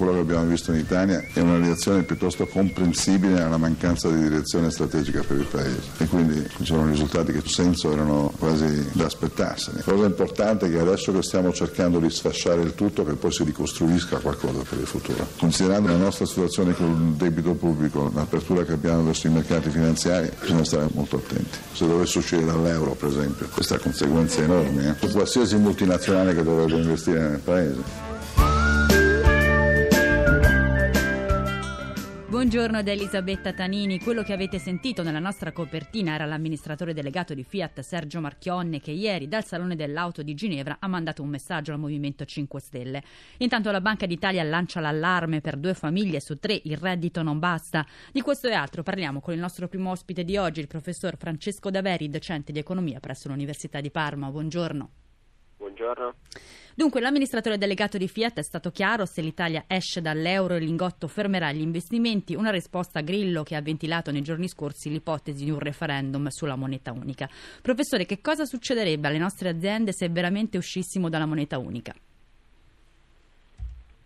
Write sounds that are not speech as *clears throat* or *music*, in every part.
Quello che abbiamo visto in Italia è una reazione piuttosto comprensibile alla mancanza di direzione strategica per il Paese e quindi ci sono risultati che in senso erano quasi da aspettarsene. La cosa importante è che adesso che stiamo cercando di sfasciare il tutto che poi si ricostruisca qualcosa per il futuro. Considerando la nostra situazione con il debito pubblico, l'apertura che abbiamo verso i mercati finanziari, bisogna stare molto attenti. Se dovesse uscire dall'euro, per esempio, questa ha conseguenze enormi eh? qualsiasi multinazionale che dovrebbe investire nel Paese. Buongiorno da Elisabetta Tanini. Quello che avete sentito nella nostra copertina era l'amministratore delegato di Fiat Sergio Marchionne che ieri dal Salone dell'Auto di Ginevra ha mandato un messaggio al Movimento 5 Stelle. Intanto la Banca d'Italia lancia l'allarme per due famiglie su tre, il reddito non basta. Di questo e altro parliamo con il nostro primo ospite di oggi, il professor Francesco Daveri, docente di economia presso l'Università di Parma. Buongiorno. Buongiorno. Dunque, l'amministratore delegato di Fiat è stato chiaro, se l'Italia esce dall'euro il lingotto fermerà gli investimenti, una risposta a Grillo che ha ventilato nei giorni scorsi l'ipotesi di un referendum sulla moneta unica. Professore, che cosa succederebbe alle nostre aziende se veramente uscissimo dalla moneta unica?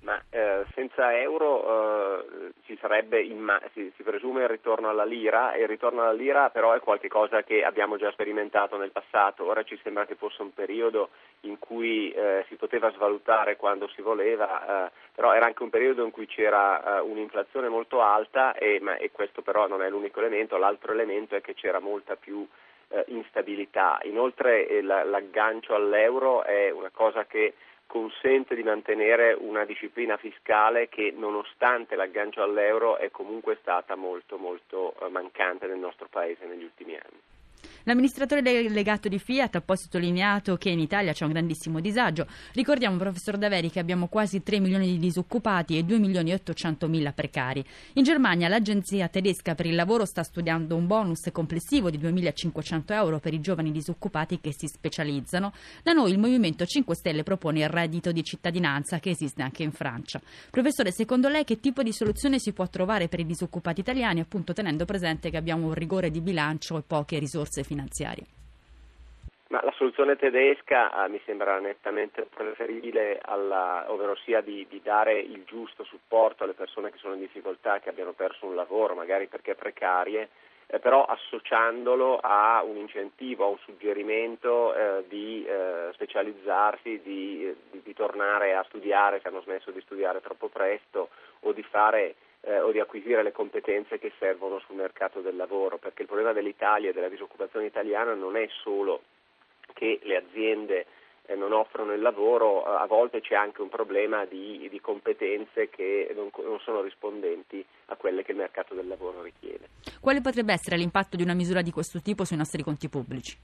Ma eh, senza euro eh, ci sarebbe, imma- si, si, presume il ritorno alla lira e il ritorno alla lira però è qualcosa che abbiamo già sperimentato nel passato, ora ci sembra che fosse un periodo in cui eh, si poteva svalutare quando si voleva, eh, però era anche un periodo in cui c'era eh, un'inflazione molto alta e, ma, e, questo però non è l'unico elemento, l'altro elemento è che c'era molta più eh, instabilità. Inoltre l'aggancio all'euro è una cosa che consente di mantenere una disciplina fiscale che nonostante l'aggancio all'euro è comunque stata molto molto eh, mancante nel nostro paese negli ultimi anni. L'amministratore delegato di Fiat ha poi sottolineato che in Italia c'è un grandissimo disagio. Ricordiamo, professor Daveri, che abbiamo quasi 3 milioni di disoccupati e 2 milioni e 800 mila precari. In Germania l'agenzia tedesca per il lavoro sta studiando un bonus complessivo di 2.500 euro per i giovani disoccupati che si specializzano. Da noi il Movimento 5 Stelle propone il reddito di cittadinanza che esiste anche in Francia. Professore, secondo lei che tipo di soluzione si può trovare per i disoccupati italiani, appunto tenendo presente che abbiamo un rigore di bilancio e poche risorse finanziarie? finanziarie. Ma la soluzione tedesca ah, mi sembra nettamente preferibile, alla, ovvero sia di, di, dare il giusto supporto alle persone che sono in difficoltà, che abbiano perso un lavoro, magari perché precarie, eh, però associandolo a un incentivo, a un suggerimento eh, di eh, specializzarsi, di, di, di, tornare a studiare se hanno smesso di studiare troppo presto o di fare eh, o di acquisire le competenze che servono sul mercato del lavoro, perché il problema dell'Italia e della disoccupazione italiana non è solo che le aziende eh, non offrono il lavoro, eh, a volte c'è anche un problema di, di competenze che non, non, sono rispondenti a quelle che il mercato del lavoro richiede. Quale potrebbe essere l'impatto di una misura di questo tipo sui nostri conti pubblici?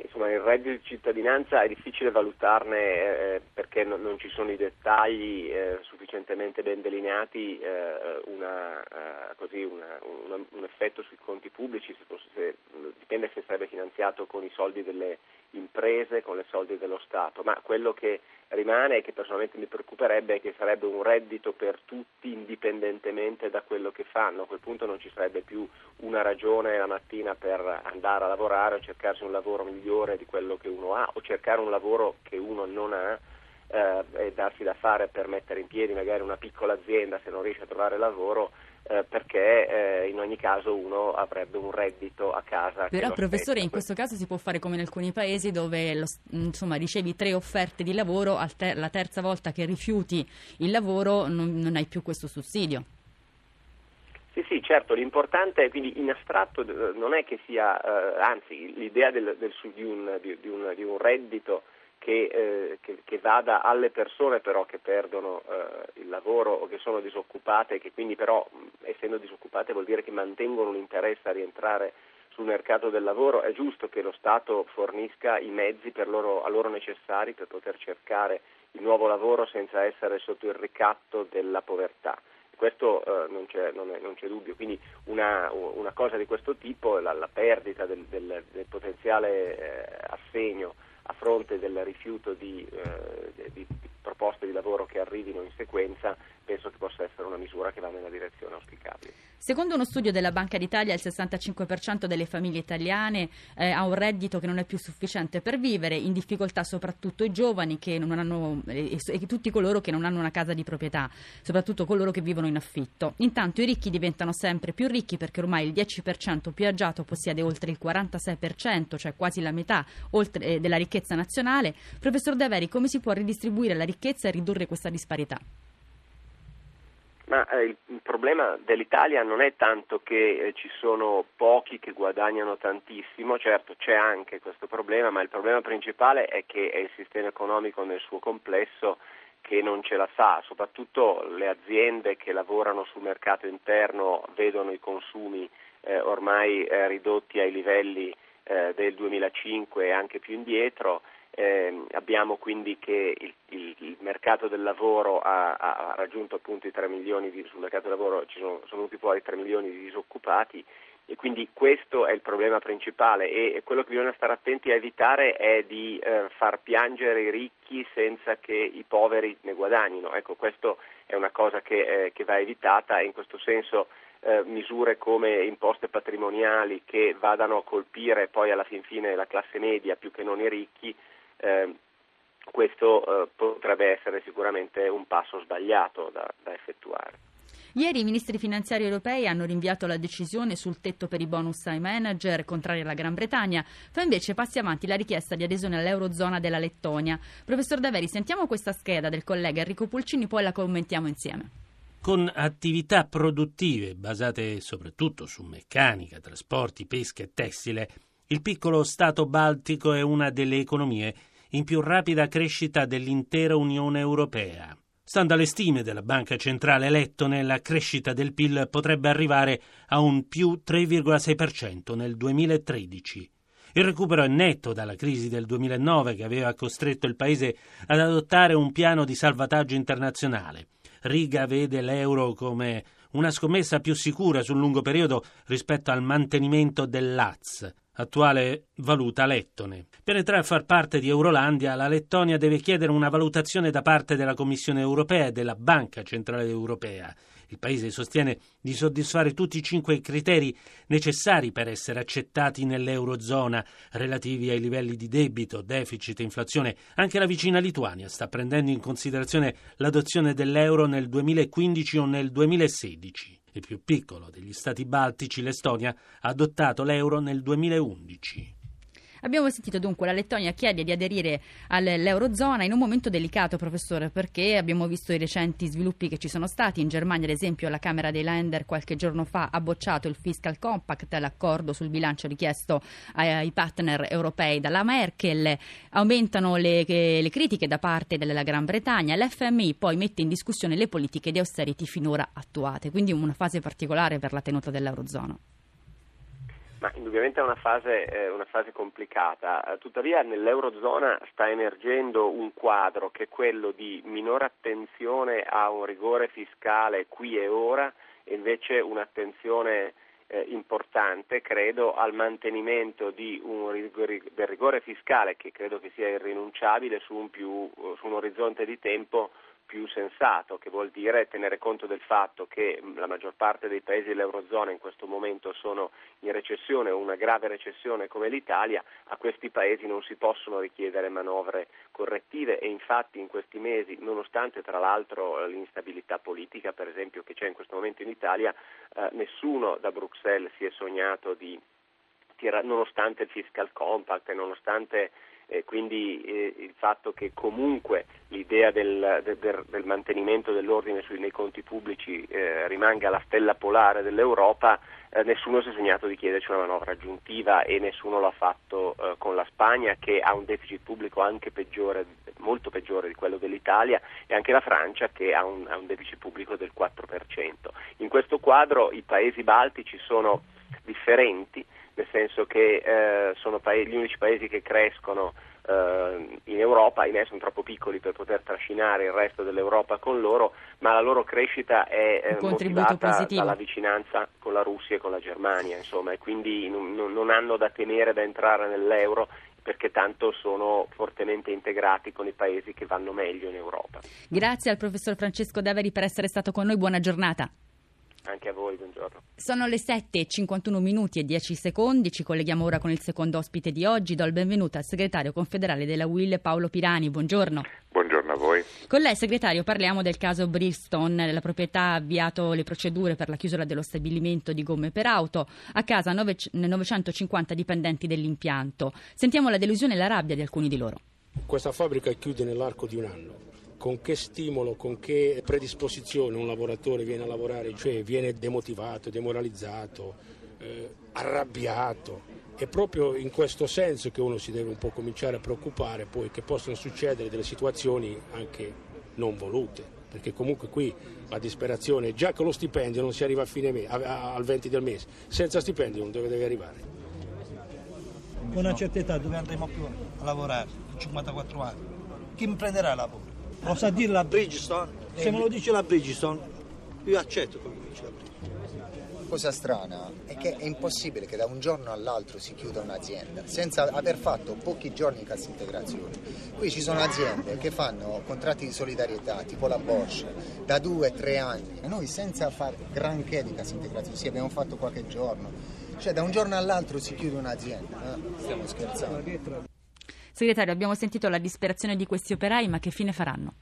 insomma, il reddito di cittadinanza è difficile valutarne eh, perché no, non ci sono i dettagli eh, sufficientemente ben delineati, eh, una, eh, così una, una, un effetto sui conti pubblici, se fosse, se, dipende se sarebbe finanziato con i soldi delle imprese, con i soldi dello Stato, ma quello che rimane e che personalmente mi preoccuperebbe è che sarebbe un reddito per tutti indipendentemente da quello che fanno, a quel punto non ci sarebbe più una ragione la mattina per andare a lavorare o cercarsi un lavoro migliore di quello che uno ha o cercare un lavoro che uno non ha eh, e darsi da fare per mettere in piedi magari una piccola azienda se non riesce a trovare lavoro eh, perché eh, in ogni caso uno avrebbe un reddito a casa. Però professore in questo caso si può fare come in alcuni paesi dove lo, insomma, ricevi tre offerte di lavoro, ter- la terza volta che rifiuti il lavoro non, non hai più questo sussidio. Sì, sì, certo, l'importante è quindi in astratto non è che sia, eh, anzi l'idea del, del, di, un, di, di, un, di, un, reddito che, eh, che, che, vada alle persone però che perdono eh, il lavoro o che sono disoccupate e che quindi però essendo disoccupate vuol dire che mantengono un interesse a rientrare sul mercato del lavoro, è giusto che lo Stato fornisca i mezzi loro, a loro necessari per poter cercare il nuovo lavoro senza essere sotto il ricatto della povertà. Questo eh, non, c'è, non, è, non, c'è, dubbio, quindi una, una, cosa di questo tipo, la, la perdita del, del, del potenziale eh, assegno a fronte del rifiuto di, eh, di, di proposte di lavoro che arrivino in sequenza, penso che possa essere una misura che va nella direzione auspicabile. Secondo uno studio della Banca d'Italia, il 65% delle famiglie italiane eh, ha un reddito che non è più sufficiente per vivere, in difficoltà soprattutto i giovani hanno, e, e, tutti coloro che non hanno una casa di proprietà, soprattutto coloro che vivono in affitto. Intanto i ricchi diventano sempre più ricchi perché ormai il 10% più agiato possiede oltre il 46%, cioè quasi la metà oltre, eh, della ricchezza nazionale. Professor Daveri, come si può ridistribuire la ricchezza e ridurre questa disparità? Ma eh, il problema dell'Italia non è tanto che eh, ci sono pochi che guadagnano tantissimo, certo c'è anche questo problema, ma il problema principale è che è il sistema economico nel suo complesso che non ce la sa, soprattutto le aziende che lavorano sul mercato interno vedono i consumi eh, ormai eh, ridotti ai livelli eh, del 2005 e anche più indietro eh, abbiamo quindi che il, il, il mercato del lavoro ha, ha, raggiunto appunto i 3 milioni di, sul mercato del lavoro ci sono, sono venuti fuori 3 milioni di disoccupati e quindi questo è il problema principale e, quello che bisogna stare attenti a evitare è di eh, far piangere i ricchi senza che i poveri ne guadagnino. Ecco, questa è una cosa che, eh, che va evitata e in questo senso eh, misure come imposte patrimoniali che vadano a colpire poi alla fin fine la classe media più che non i ricchi eh, questo eh, potrebbe essere sicuramente un passo sbagliato da, da effettuare. Ieri i ministri finanziari europei hanno rinviato la decisione sul tetto per i bonus ai manager contrari alla Gran Bretagna, fa invece passi avanti la richiesta di adesione all'Eurozona della Lettonia. Professor Daveri, sentiamo questa scheda del collega Enrico Pulcini, poi la commentiamo insieme. Con attività produttive basate soprattutto su meccanica, trasporti, pesca e tessile, il piccolo Stato baltico è una delle economie in più rapida crescita dell'intera Unione Europea. Stando alle stime della Banca Centrale Lettone, la crescita del PIL potrebbe arrivare a un più 3,6% nel 2013. Il recupero è netto dalla crisi del 2009 che aveva costretto il paese ad adottare un piano di salvataggio internazionale. Riga vede l'euro come una scommessa più sicura sul lungo periodo rispetto al mantenimento dell'AZ, attuale valuta lettone. Per entrare a far parte di Eurolandia, la Lettonia deve chiedere una valutazione da parte della Commissione europea e della Banca Centrale Europea. Il Paese sostiene di soddisfare tutti i cinque criteri necessari per essere accettati nell'Eurozona, relativi ai livelli di debito, deficit e inflazione. Anche la vicina Lituania sta prendendo in considerazione l'adozione dell'euro nel 2015 o nel 2016. Il più piccolo degli stati baltici, l'Estonia, ha adottato l'euro nel 2011. Abbiamo sentito dunque la Lettonia chiede di aderire all'Eurozona in un momento delicato, professore, perché abbiamo visto i recenti sviluppi che ci sono stati. In Germania, ad esempio, la Camera dei Länder qualche giorno fa ha bocciato il Fiscal Compact, l'accordo sul bilancio richiesto ai partner europei dalla Merkel. Aumentano le, le critiche da parte della Gran Bretagna. L'FMI poi mette in discussione le politiche di austerity finora attuate, quindi una fase particolare per la tenuta dell'Eurozona. Ma indubbiamente è una fase, eh, una fase complicata, eh, tuttavia nell'Eurozona sta emergendo un quadro che è quello di minore attenzione a un rigore fiscale qui e ora e invece un'attenzione eh, importante, credo, al mantenimento rigore, del rigore fiscale che credo che sia irrinunciabile su un, più, su un orizzonte di tempo più sensato, che vuol dire tenere conto del fatto che la maggior parte dei paesi dell'Eurozona in questo momento sono in recessione o una grave recessione come l'Italia, a questi paesi non si possono richiedere manovre correttive e infatti in questi mesi, nonostante tra l'altro l'instabilità politica per esempio che c'è in questo momento in Italia, eh, nessuno da Bruxelles si è sognato di nonostante il fiscal compact e nonostante eh, quindi eh, il fatto che comunque l'idea del, del, del mantenimento dell'ordine sui, nei conti pubblici eh, rimanga la stella polare dell'Europa, eh, nessuno si è sognato di chiederci una manovra aggiuntiva e nessuno l'ha fatto eh, con la Spagna che ha un deficit pubblico anche peggiore, molto peggiore di quello dell'Italia e anche la Francia che ha un, ha un deficit pubblico del 4%. In questo quadro i paesi baltici sono differenti nel senso che eh, sono paesi, gli unici paesi che crescono eh, in Europa, ahimè sono troppo piccoli per poter trascinare il resto dell'Europa con loro, ma la loro crescita è eh, motivata positivo. dalla vicinanza con la Russia e con la Germania, insomma, e quindi non, non, hanno da temere da entrare nell'euro perché tanto sono fortemente integrati con i paesi che vanno meglio in Europa. Grazie al professor Francesco Daveri per essere stato con noi, buona giornata. Anche a voi, buongiorno. Sono le 7 51 minuti e 10 secondi, ci colleghiamo ora con il secondo ospite di oggi, do il benvenuto al segretario confederale della UIL Paolo Pirani, buongiorno. Buongiorno a voi. Con lei, segretario, parliamo del caso Bridgestone. La proprietà ha avviato le procedure per la chiusura dello stabilimento di gomme per auto. A casa 950 dipendenti dell'impianto. Sentiamo la delusione e la rabbia di alcuni di loro. Questa fabbrica chiude nell'arco di un anno con che stimolo, con che predisposizione un lavoratore viene a lavorare, cioè viene demotivato, demoralizzato, eh, arrabbiato. È proprio in questo senso che uno si deve un po' cominciare a preoccupare poi che possono succedere delle situazioni anche non volute, perché comunque qui la disperazione, già con lo stipendio non si arriva a fine mese, al 20 del mese, senza stipendio non dove deve arrivare. Con una certa età dove andremo più a lavorare, 54 anni, chi mi prenderà lavoro? Lo sa dire la Bridgestone? Se me lo dice la Bridgestone, io accetto quello che dice la Bridgestone. La cosa strana è che è impossibile che da un giorno all'altro si chiuda un'azienda senza aver fatto pochi giorni di cassa integrazione. Qui ci sono aziende che fanno contratti di solidarietà, tipo la Bosch, da due o tre anni. E noi senza fare granché di cassa integrazione, sì abbiamo fatto qualche giorno. Cioè da un giorno all'altro si chiude un'azienda. Eh? Stiamo scherzando. Segretario, abbiamo sentito la disperazione di questi operai, ma che fine faranno?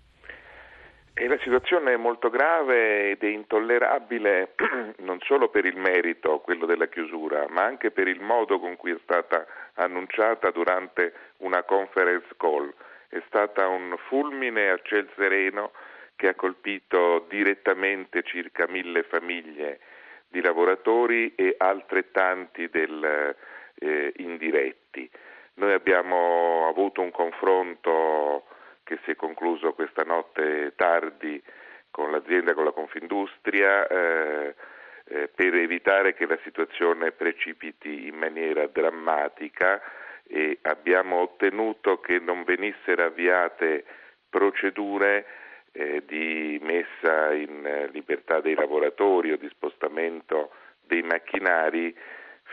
E la situazione è molto grave ed è intollerabile *clears throat* non solo per il merito, quello della chiusura, ma anche per il modo con cui è stata annunciata durante una conference call. È stata un fulmine a ciel sereno che ha colpito direttamente circa mille famiglie di lavoratori e altrettanti del, eh, indiretti. Noi abbiamo avuto un confronto che si è concluso questa notte tardi con l'azienda, con la Confindustria, eh, eh, per evitare che la situazione precipiti in maniera drammatica e abbiamo ottenuto che non venissero avviate procedure eh, di messa in libertà dei lavoratori o di spostamento dei macchinari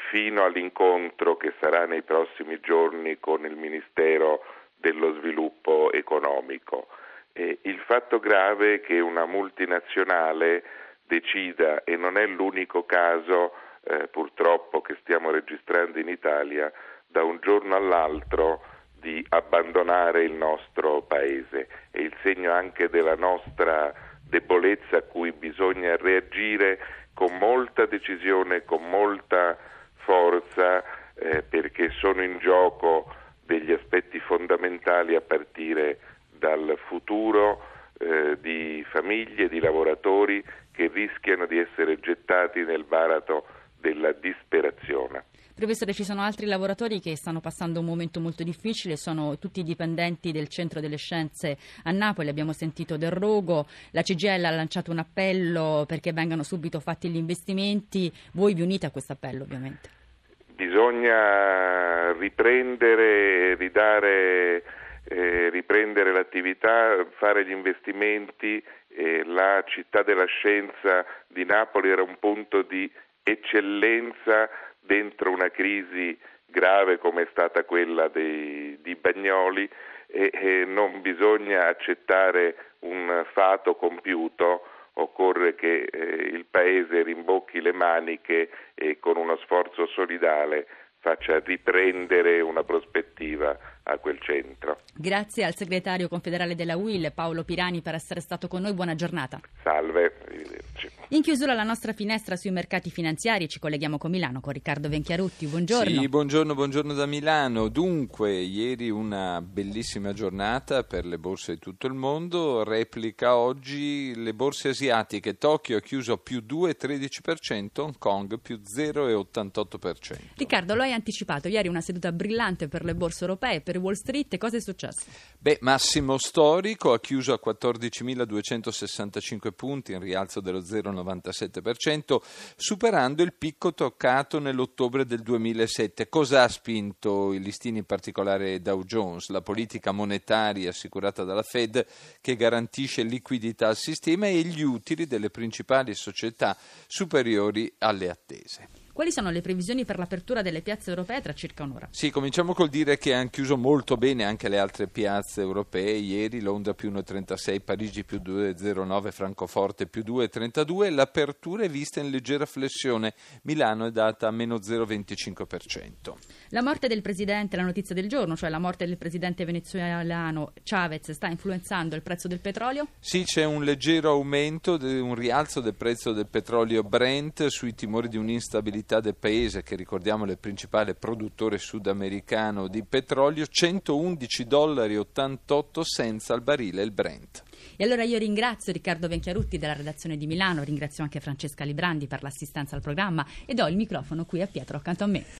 fino all'incontro che sarà nei prossimi giorni con il Ministero dello Sviluppo Economico. E il fatto grave è che una multinazionale decida, e non è l'unico caso eh, purtroppo che stiamo registrando in Italia, da un giorno all'altro di abbandonare il nostro paese. È il segno anche della nostra debolezza a cui bisogna reagire con molta decisione, con molta forza eh, perché sono in gioco degli aspetti fondamentali a partire dal futuro eh, di famiglie, di lavoratori che rischiano di essere gettati nel baratro della disperazione. Professore, ci sono altri lavoratori che stanno passando un momento molto difficile, sono tutti dipendenti del Centro delle Scienze a Napoli, abbiamo sentito del rogo, la CGL ha lanciato un appello perché vengano subito fatti gli investimenti, voi vi unite a questo appello ovviamente? Bisogna riprendere, ridare, eh, riprendere l'attività, fare gli investimenti. Eh, la città della scienza di Napoli era un punto di eccellenza dentro una crisi grave come è stata quella dei, di Bagnoli e, e non bisogna accettare un fato compiuto occorre che eh, il Paese rimbocchi le maniche e con uno sforzo solidale faccia riprendere una prospettiva a quel centro. Grazie al segretario confederale della UIL Paolo Pirani per essere stato con noi, buona giornata. Salve. In chiusura la nostra finestra sui mercati finanziari, ci colleghiamo con Milano con Riccardo Venchiarutti. Buongiorno. Sì, buongiorno, buongiorno da Milano. Dunque, ieri una bellissima giornata per le borse di tutto il mondo, replica oggi le borse asiatiche. Tokyo ha chiuso più 2,13%, Hong Kong più 0,88%. Riccardo, lo hai anticipato, ieri una seduta brillante per le borse europee, per Wall Street, cosa è successo? Beh, massimo storico, ha chiuso a 14.265 punti, in rialzo dello 0,97%, superando il picco toccato nell'ottobre del 2007. Cosa ha spinto i listini, in particolare Dow Jones? La politica monetaria assicurata dalla Fed che garantisce liquidità al sistema e gli utili delle principali società superiori alle attese. Quali sono le previsioni per l'apertura delle piazze europee tra circa un'ora? Sì, cominciamo col dire che hanno chiuso molto bene anche le altre piazze europee. Ieri Londra più 1,36, Parigi più 2,09, Francoforte più 2,32. L'apertura è vista in leggera flessione. Milano è data a meno 0,25%. La morte del presidente, la notizia del giorno, cioè la morte del presidente venezuelano Chavez, sta influenzando il prezzo del petrolio? Sì, c'è un leggero aumento, un rialzo del prezzo del petrolio Brent sui timori di un'instabilità del paese, che ricordiamo è il principale produttore sudamericano di petrolio, 111 dollari 88 senza al barile il Brent. E allora io ringrazio Riccardo Venchiarutti della redazione di Milano, ringrazio anche Francesca Librandi per l'assistenza al programma e do il microfono qui a Pietro accanto a me.